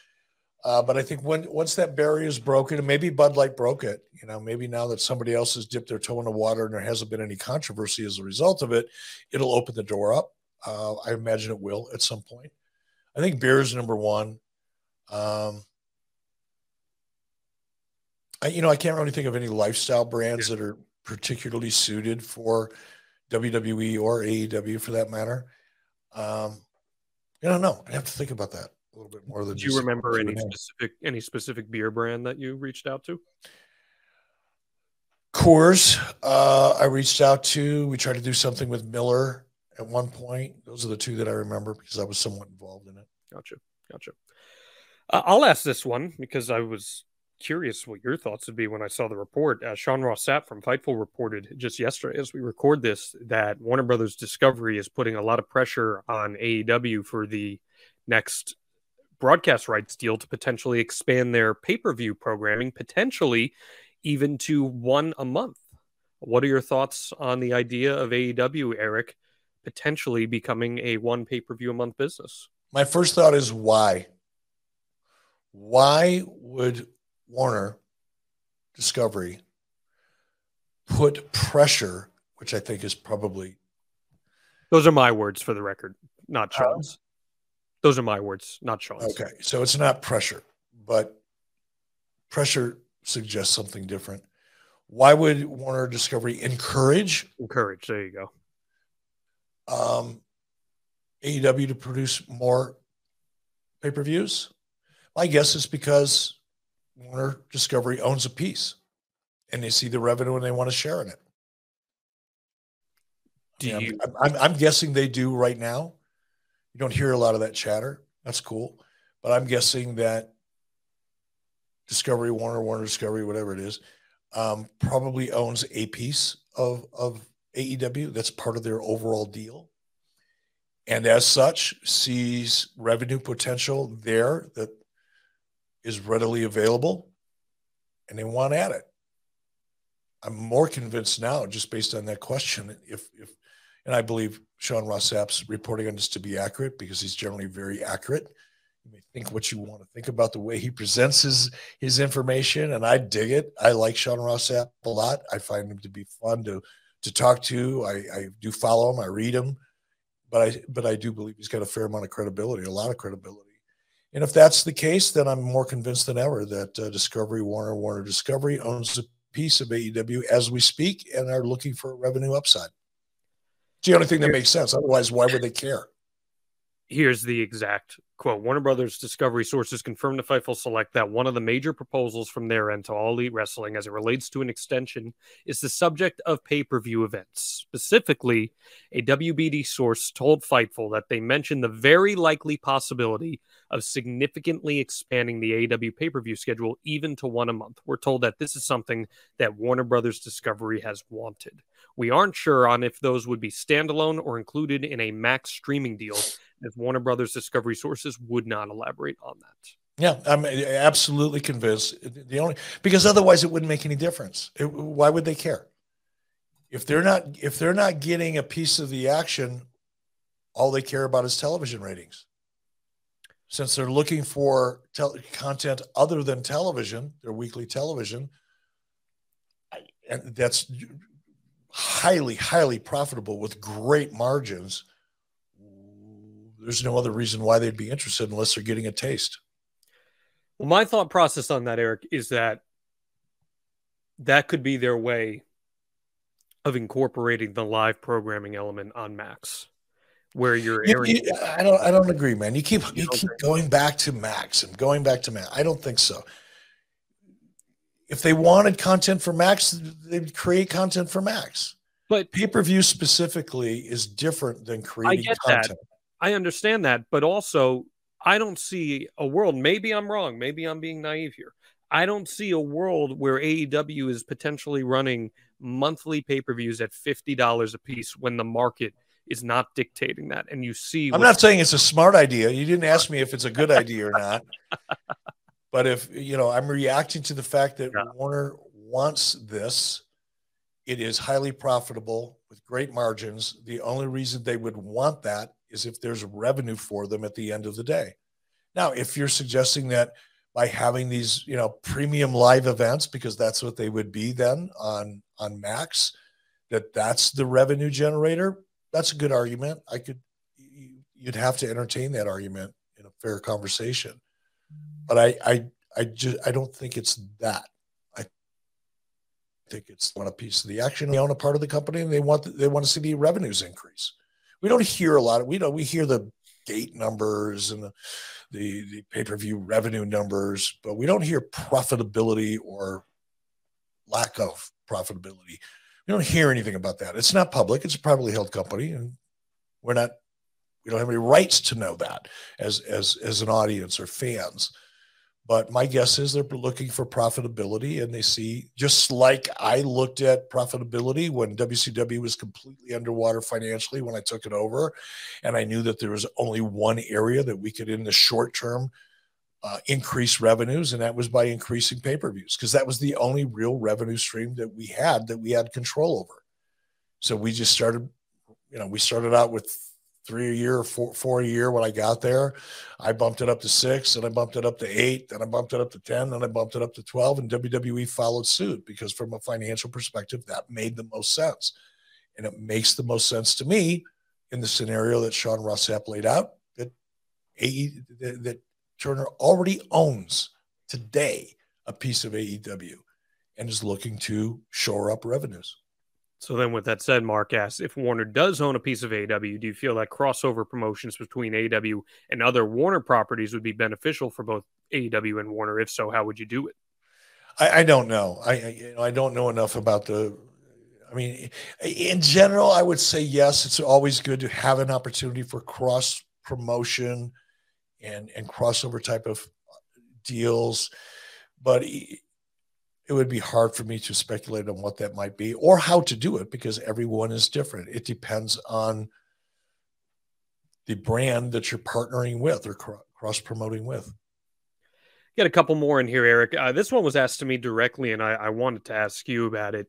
Uh, but I think when once that barrier is broken, and maybe Bud Light broke it, you know, maybe now that somebody else has dipped their toe in the water and there hasn't been any controversy as a result of it, it'll open the door up. Uh, I imagine it will at some point. I think beer is number one. Um, I, you know, I can't really think of any lifestyle brands that are particularly suited for WWE or AEW for that matter. Um, I don't know. I have to think about that. A little bit more than. Do you remember any specific any specific beer brand that you reached out to? Coors, uh, I reached out to. We tried to do something with Miller at one point. Those are the two that I remember because I was somewhat involved in it. Gotcha, gotcha. Uh, I'll ask this one because I was curious what your thoughts would be when I saw the report. Uh, Sean Ross Sapp from Fightful reported just yesterday, as we record this, that Warner Brothers Discovery is putting a lot of pressure on AEW for the next broadcast rights deal to potentially expand their pay per view programming, potentially even to one a month. What are your thoughts on the idea of AEW, Eric, potentially becoming a one pay per view a month business? My first thought is why? Why would Warner Discovery put pressure, which I think is probably. Those are my words for the record, not uh, Sean's. Those are my words, not Sean's. Okay. So it's not pressure, but pressure suggests something different. Why would Warner Discovery encourage? Encourage. There you go. Um, AEW to produce more pay per views? My guess is because Warner Discovery owns a piece and they see the revenue and they want to share in it. Do I mean, you... I'm, I'm, I'm guessing they do right now. You don't hear a lot of that chatter. That's cool. But I'm guessing that Discovery, Warner, Warner Discovery, whatever it is, um, probably owns a piece of, of AEW. That's part of their overall deal. And as such, sees revenue potential there that is readily available and they want at it. I'm more convinced now, just based on that question, if if and I believe Sean Ross Sapp's reporting on this to be accurate because he's generally very accurate. You may think what you want to think about the way he presents his his information, and I dig it. I like Sean Rossap a lot. I find him to be fun to to talk to. I, I do follow him. I read him, but I but I do believe he's got a fair amount of credibility, a lot of credibility. And if that's the case, then I'm more convinced than ever that uh, Discovery, Warner, Warner Discovery owns a piece of AEW as we speak and are looking for a revenue upside. It's the only thing that makes sense. Otherwise, why would they care? Here's the exact quote Warner Brothers Discovery sources confirmed to Fightful Select that one of the major proposals from their end to All Elite Wrestling as it relates to an extension is the subject of pay per view events. Specifically, a WBD source told Fightful that they mentioned the very likely possibility of significantly expanding the AEW pay per view schedule even to one a month. We're told that this is something that Warner Brothers Discovery has wanted. We aren't sure on if those would be standalone or included in a max streaming deal if Warner Brothers Discovery sources would not elaborate on that. Yeah, I'm eh, absolutely convinced. The only because otherwise it wouldn't make any difference. It, why would they care? If they're not if they're not getting a piece of the action, all they care about is television ratings. Since they're looking for content other than television, their weekly television, and that's highly, highly profitable with great margins there's no other reason why they'd be interested unless they're getting a taste. Well, my thought process on that, Eric, is that that could be their way of incorporating the live programming element on Max, where you're airing. You, you, I don't. I don't agree, man. You keep you, you keep going back to Max and going back to Max. I don't think so. If they wanted content for Max, they'd create content for Max. But pay per view specifically is different than creating content. That. I understand that, but also I don't see a world. Maybe I'm wrong. Maybe I'm being naive here. I don't see a world where AEW is potentially running monthly pay per views at fifty dollars a piece when the market is not dictating that. And you see, I'm not saying it's a smart idea. You didn't ask me if it's a good idea or not. but if you know, I'm reacting to the fact that yeah. Warner wants this. It is highly profitable with great margins. The only reason they would want that is if there's revenue for them at the end of the day. Now, if you're suggesting that by having these, you know, premium live events, because that's what they would be then on on Max, that that's the revenue generator, that's a good argument. I could, you'd have to entertain that argument in a fair conversation, but I, I, I just, I don't think it's that. I think it's want a piece of the action. They own a part of the company, and they want they want to see the revenues increase we don't hear a lot of we know we hear the gate numbers and the, the, the pay per view revenue numbers, but we don't hear profitability or lack of profitability. We don't hear anything about that. It's not public. It's a privately held company, and we're not. We don't have any rights to know that as as as an audience or fans. But my guess is they're looking for profitability and they see, just like I looked at profitability when WCW was completely underwater financially when I took it over. And I knew that there was only one area that we could, in the short term, uh, increase revenues, and that was by increasing pay per views, because that was the only real revenue stream that we had that we had control over. So we just started, you know, we started out with three a year, four, four a year when I got there. I bumped it up to six, and I bumped it up to eight, then I bumped it up to 10, then I bumped it up to 12, and WWE followed suit because, from a financial perspective, that made the most sense. And it makes the most sense to me in the scenario that Sean Ross Sapp laid out that, AE, that Turner already owns today a piece of AEW and is looking to shore up revenues. So then, with that said, Mark asks if Warner does own a piece of AEW, do you feel that crossover promotions between AEW and other Warner properties would be beneficial for both AEW and Warner? If so, how would you do it? I, I don't know. I you know, I don't know enough about the. I mean, in general, I would say yes. It's always good to have an opportunity for cross promotion and and crossover type of deals, but it would be hard for me to speculate on what that might be or how to do it because everyone is different. It depends on the brand that you're partnering with or cross promoting with. Got a couple more in here, Eric. Uh, this one was asked to me directly, and I, I wanted to ask you about it.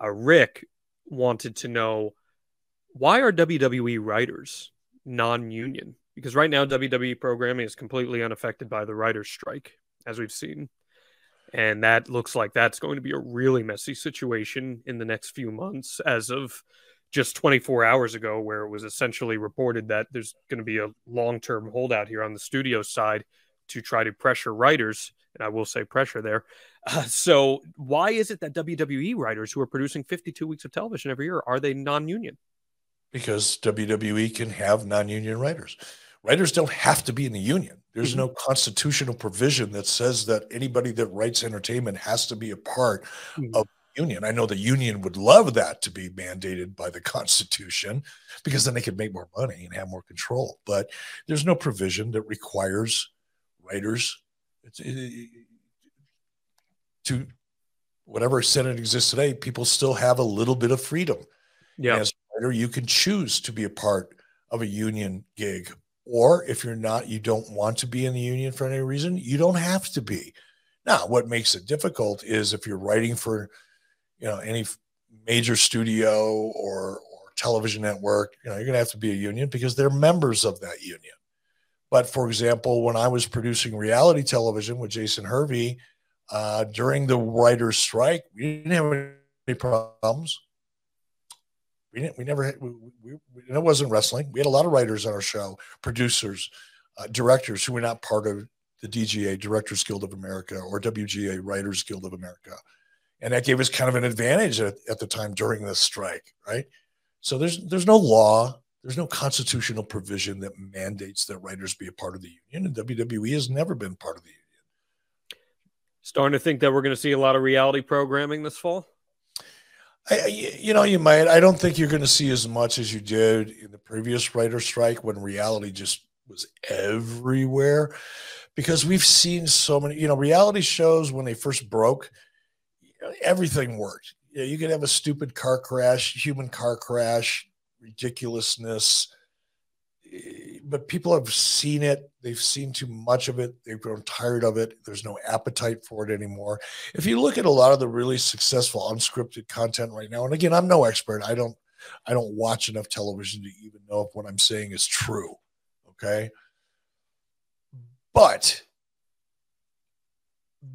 Uh, Rick wanted to know why are WWE writers non-union? Because right now WWE programming is completely unaffected by the writers' strike, as we've seen. And that looks like that's going to be a really messy situation in the next few months, as of just 24 hours ago, where it was essentially reported that there's going to be a long term holdout here on the studio side to try to pressure writers. And I will say pressure there. Uh, so, why is it that WWE writers who are producing 52 weeks of television every year are they non union? Because WWE can have non union writers. Writers don't have to be in the union. There's mm-hmm. no constitutional provision that says that anybody that writes entertainment has to be a part mm-hmm. of the union. I know the union would love that to be mandated by the Constitution because then they could make more money and have more control. But there's no provision that requires writers to whatever Senate exists today. People still have a little bit of freedom. Yeah. as a writer, you can choose to be a part of a union gig or if you're not, you don't want to be in the union for any reason, you don't have to be. Now, what makes it difficult is if you're writing for, you know, any major studio or or television network, you know, you're going to have to be a union because they're members of that union. But for example, when I was producing reality television with Jason Hervey uh, during the writers' strike, we didn't have any problems. We didn't. We never. We, we, it wasn't wrestling. We had a lot of writers on our show, producers, uh, directors who were not part of the DGA, Directors Guild of America, or WGA, Writers Guild of America, and that gave us kind of an advantage at, at the time during the strike, right? So there's there's no law, there's no constitutional provision that mandates that writers be a part of the union, and WWE has never been part of the union. Starting to think that we're going to see a lot of reality programming this fall. I, you know, you might. I don't think you're going to see as much as you did in the previous writer strike when reality just was everywhere, because we've seen so many. You know, reality shows when they first broke, everything worked. You, know, you could have a stupid car crash, human car crash, ridiculousness, eh, but people have seen it. They've seen too much of it. They've grown tired of it. There's no appetite for it anymore. If you look at a lot of the really successful unscripted content right now, and again, I'm no expert. I don't I don't watch enough television to even know if what I'm saying is true. Okay. But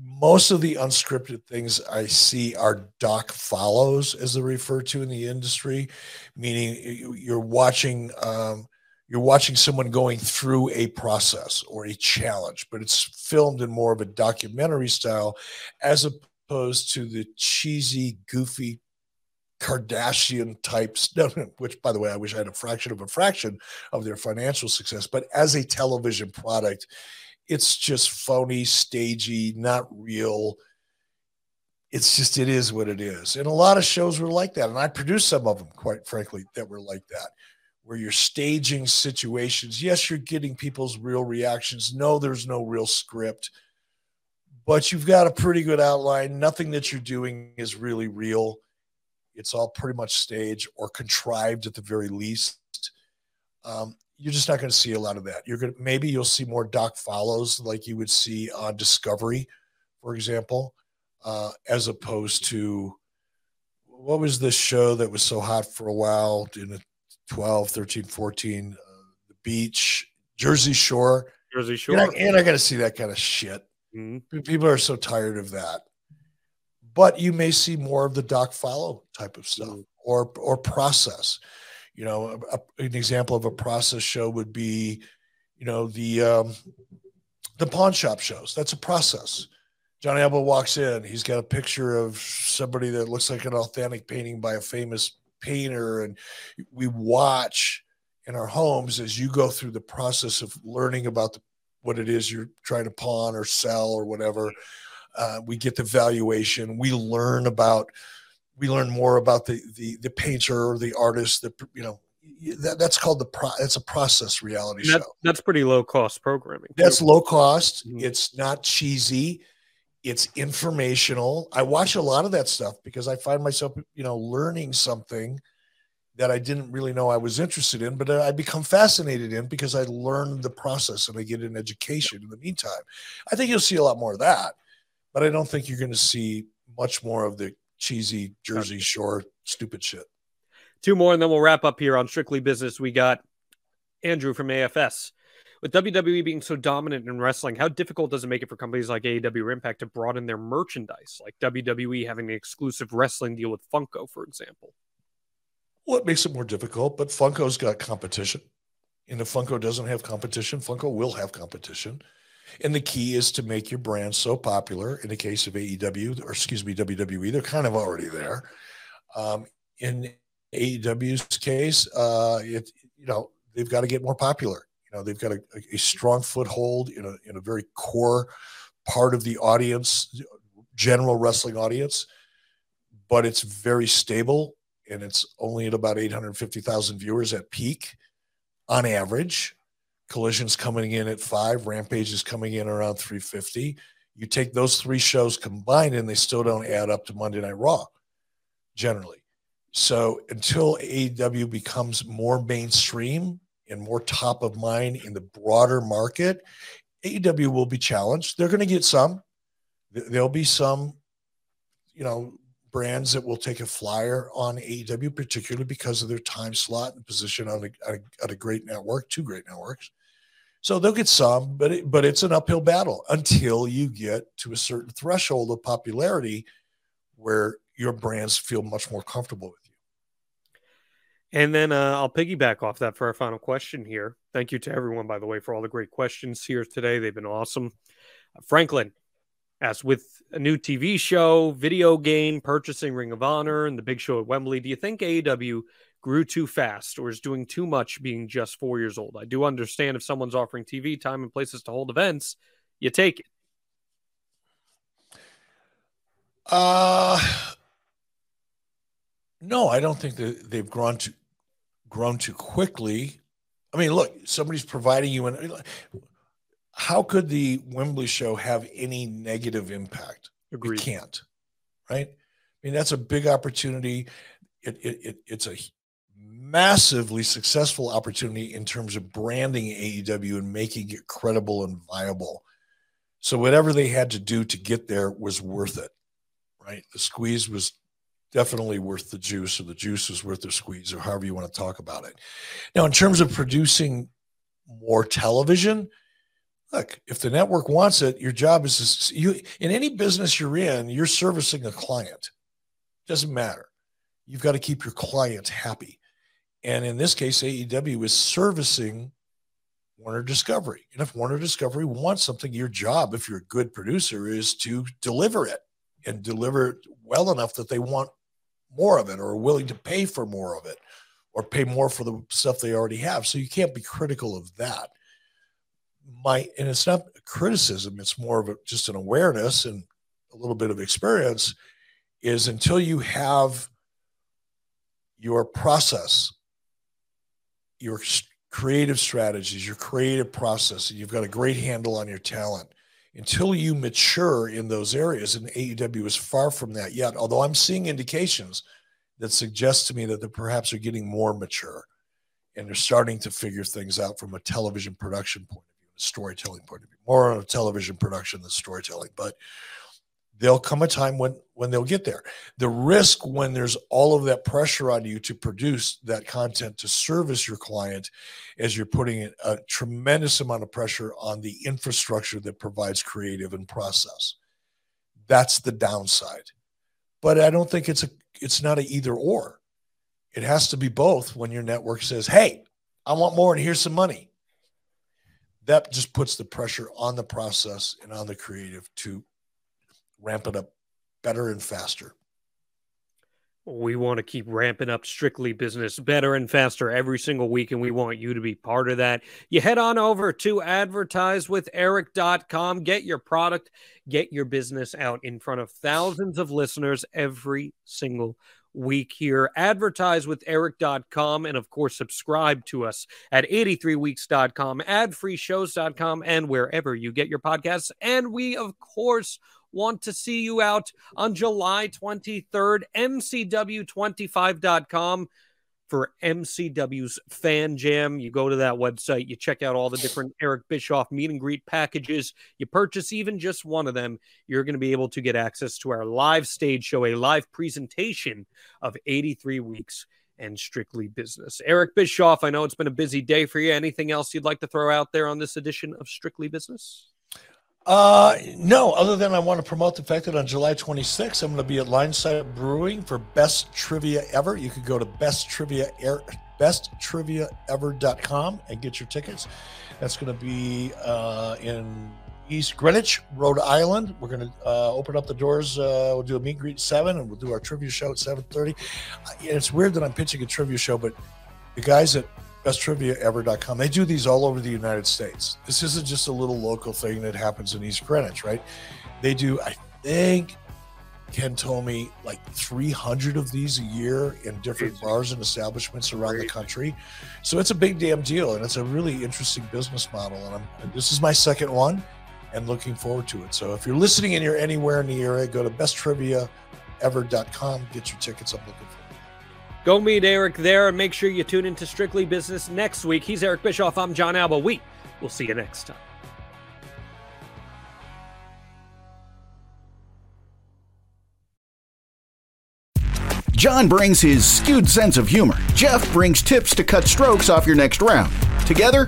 most of the unscripted things I see are doc follows, as they're referred to in the industry, meaning you're watching um, you're watching someone going through a process or a challenge, but it's filmed in more of a documentary style as opposed to the cheesy, goofy Kardashian types, which by the way, I wish I had a fraction of a fraction of their financial success. But as a television product, it's just phony, stagey, not real. It's just, it is what it is. And a lot of shows were like that. And I produced some of them, quite frankly, that were like that, where you're staging situations. Yes, you're getting people's real reactions. No, there's no real script, but you've got a pretty good outline. Nothing that you're doing is really real. It's all pretty much staged or contrived at the very least. Um, you're just not going to see a lot of that. You're going to maybe you'll see more doc follows like you would see on Discovery, for example, uh, as opposed to what was this show that was so hot for a while in the 12, 13, 14, uh, the beach, Jersey Shore. Jersey Shore. And I, and I got to see that kind of shit. Mm-hmm. People are so tired of that. But you may see more of the doc follow type of stuff mm-hmm. or or process you know a, an example of a process show would be you know the um, the pawn shop shows that's a process johnny elbow walks in he's got a picture of somebody that looks like an authentic painting by a famous painter and we watch in our homes as you go through the process of learning about the, what it is you're trying to pawn or sell or whatever uh, we get the valuation. We learn about we learn more about the the the painter or the artist that you know that, that's called the pro it's a process reality that, show. that's pretty low cost programming that's low cost. Mm-hmm. it's not cheesy it's informational i watch a lot of that stuff because i find myself you know learning something that i didn't really know i was interested in but i become fascinated in because i learned the process and i get an education in the meantime i think you'll see a lot more of that but i don't think you're going to see much more of the cheesy Jersey Shore stupid shit. Two more, and then we'll wrap up here on Strictly Business. We got Andrew from AFS. With WWE being so dominant in wrestling, how difficult does it make it for companies like AEW or Impact to broaden their merchandise? Like WWE having an exclusive wrestling deal with Funko, for example. Well, it makes it more difficult, but Funko's got competition. And if Funko doesn't have competition, Funko will have competition. And the key is to make your brand so popular. In the case of AEW, or excuse me, WWE, they're kind of already there. Um, in AEW's case, uh, it you know they've got to get more popular. You know they've got a, a strong foothold in a in a very core part of the audience, general wrestling audience, but it's very stable and it's only at about 850,000 viewers at peak on average. Collision's coming in at five, Rampage is coming in around 350. You take those three shows combined, and they still don't add up to Monday Night Raw generally. So until AEW becomes more mainstream and more top of mind in the broader market, AEW will be challenged. They're going to get some. There'll be some, you know, brands that will take a flyer on AEW, particularly because of their time slot and position on a, on a great network, two great networks. So they'll get some, but it, but it's an uphill battle until you get to a certain threshold of popularity where your brands feel much more comfortable. And then uh, I'll piggyback off that for our final question here. Thank you to everyone, by the way, for all the great questions here today. They've been awesome. Uh, Franklin asks, with a new TV show, video game, purchasing Ring of Honor, and the big show at Wembley, do you think AEW grew too fast or is doing too much being just four years old. I do understand if someone's offering TV time and places to hold events, you take it. Uh no, I don't think that they've grown too grown too quickly. I mean, look, somebody's providing you an how could the Wembley show have any negative impact? Agreed. It can't, right? I mean, that's a big opportunity. It, it, it, it's a massively successful opportunity in terms of branding AEW and making it credible and viable. So whatever they had to do to get there was worth it, right? The squeeze was definitely worth the juice, or the juice is worth the squeeze, or however you want to talk about it. Now, in terms of producing more television, look, if the network wants it, your job is to, you in any business you're in, you're servicing a client. Doesn't matter. You've got to keep your client happy. And in this case, AEW is servicing Warner Discovery. And if Warner Discovery wants something, your job, if you're a good producer, is to deliver it and deliver it well enough that they want more of it or willing to pay for more of it or pay more for the stuff they already have. So you can't be critical of that. My and it's not criticism, it's more of a, just an awareness and a little bit of experience is until you have your process, your creative strategies, your creative process, and you've got a great handle on your talent. Until you mature in those areas, and AEW is far from that yet, although I'm seeing indications that suggest to me that they perhaps are getting more mature and they're starting to figure things out from a television production point of view, a storytelling point of view, more on a television production than storytelling. But there'll come a time when when they'll get there. The risk when there's all of that pressure on you to produce that content to service your client as you're putting a tremendous amount of pressure on the infrastructure that provides creative and process. That's the downside. But i don't think it's a it's not a either or. It has to be both when your network says hey i want more and here's some money. That just puts the pressure on the process and on the creative to ramp it up better and faster. We want to keep ramping up strictly business better and faster every single week, and we want you to be part of that. You head on over to advertisewitheric.com, get your product, get your business out in front of thousands of listeners every single week here. Advertise with Eric.com and, of course, subscribe to us at 83weeks.com, adfreeshows.com, and wherever you get your podcasts. And we, of course, want to see you out on July 23rd, MCW25.com for MCW's Fan Jam. You go to that website, you check out all the different Eric Bischoff meet and greet packages. You purchase even just one of them, you're going to be able to get access to our live stage show, a live presentation of 83 weeks and strictly business. Eric Bischoff, I know it's been a busy day for you. Anything else you'd like to throw out there on this edition of Strictly Business? Uh, no, other than I want to promote the fact that on July 26th, I'm going to be at Linesider Brewing for Best Trivia Ever. You could go to Best Trivia Air, besttriviaever.com and get your tickets. That's going to be uh, in East Greenwich, Rhode Island. We're going to uh, open up the doors. Uh, we'll do a meet and greet seven, and we'll do our trivia show at 7:30. Uh, it's weird that I'm pitching a trivia show, but the guys at besttriviaever.com. They do these all over the United States. This isn't just a little local thing that happens in East Greenwich, right? They do, I think, Ken told me like 300 of these a year in different bars and establishments around the country. So it's a big damn deal, and it's a really interesting business model. And I'm, this is my second one, and looking forward to it. So if you're listening and you're anywhere in the area, go to besttriviaever.com, get your tickets. I'm looking forward. Go meet Eric there and make sure you tune into Strictly Business next week. He's Eric Bischoff. I'm Jon Alba. We will see you next time. John brings his skewed sense of humor. Jeff brings tips to cut strokes off your next round. Together,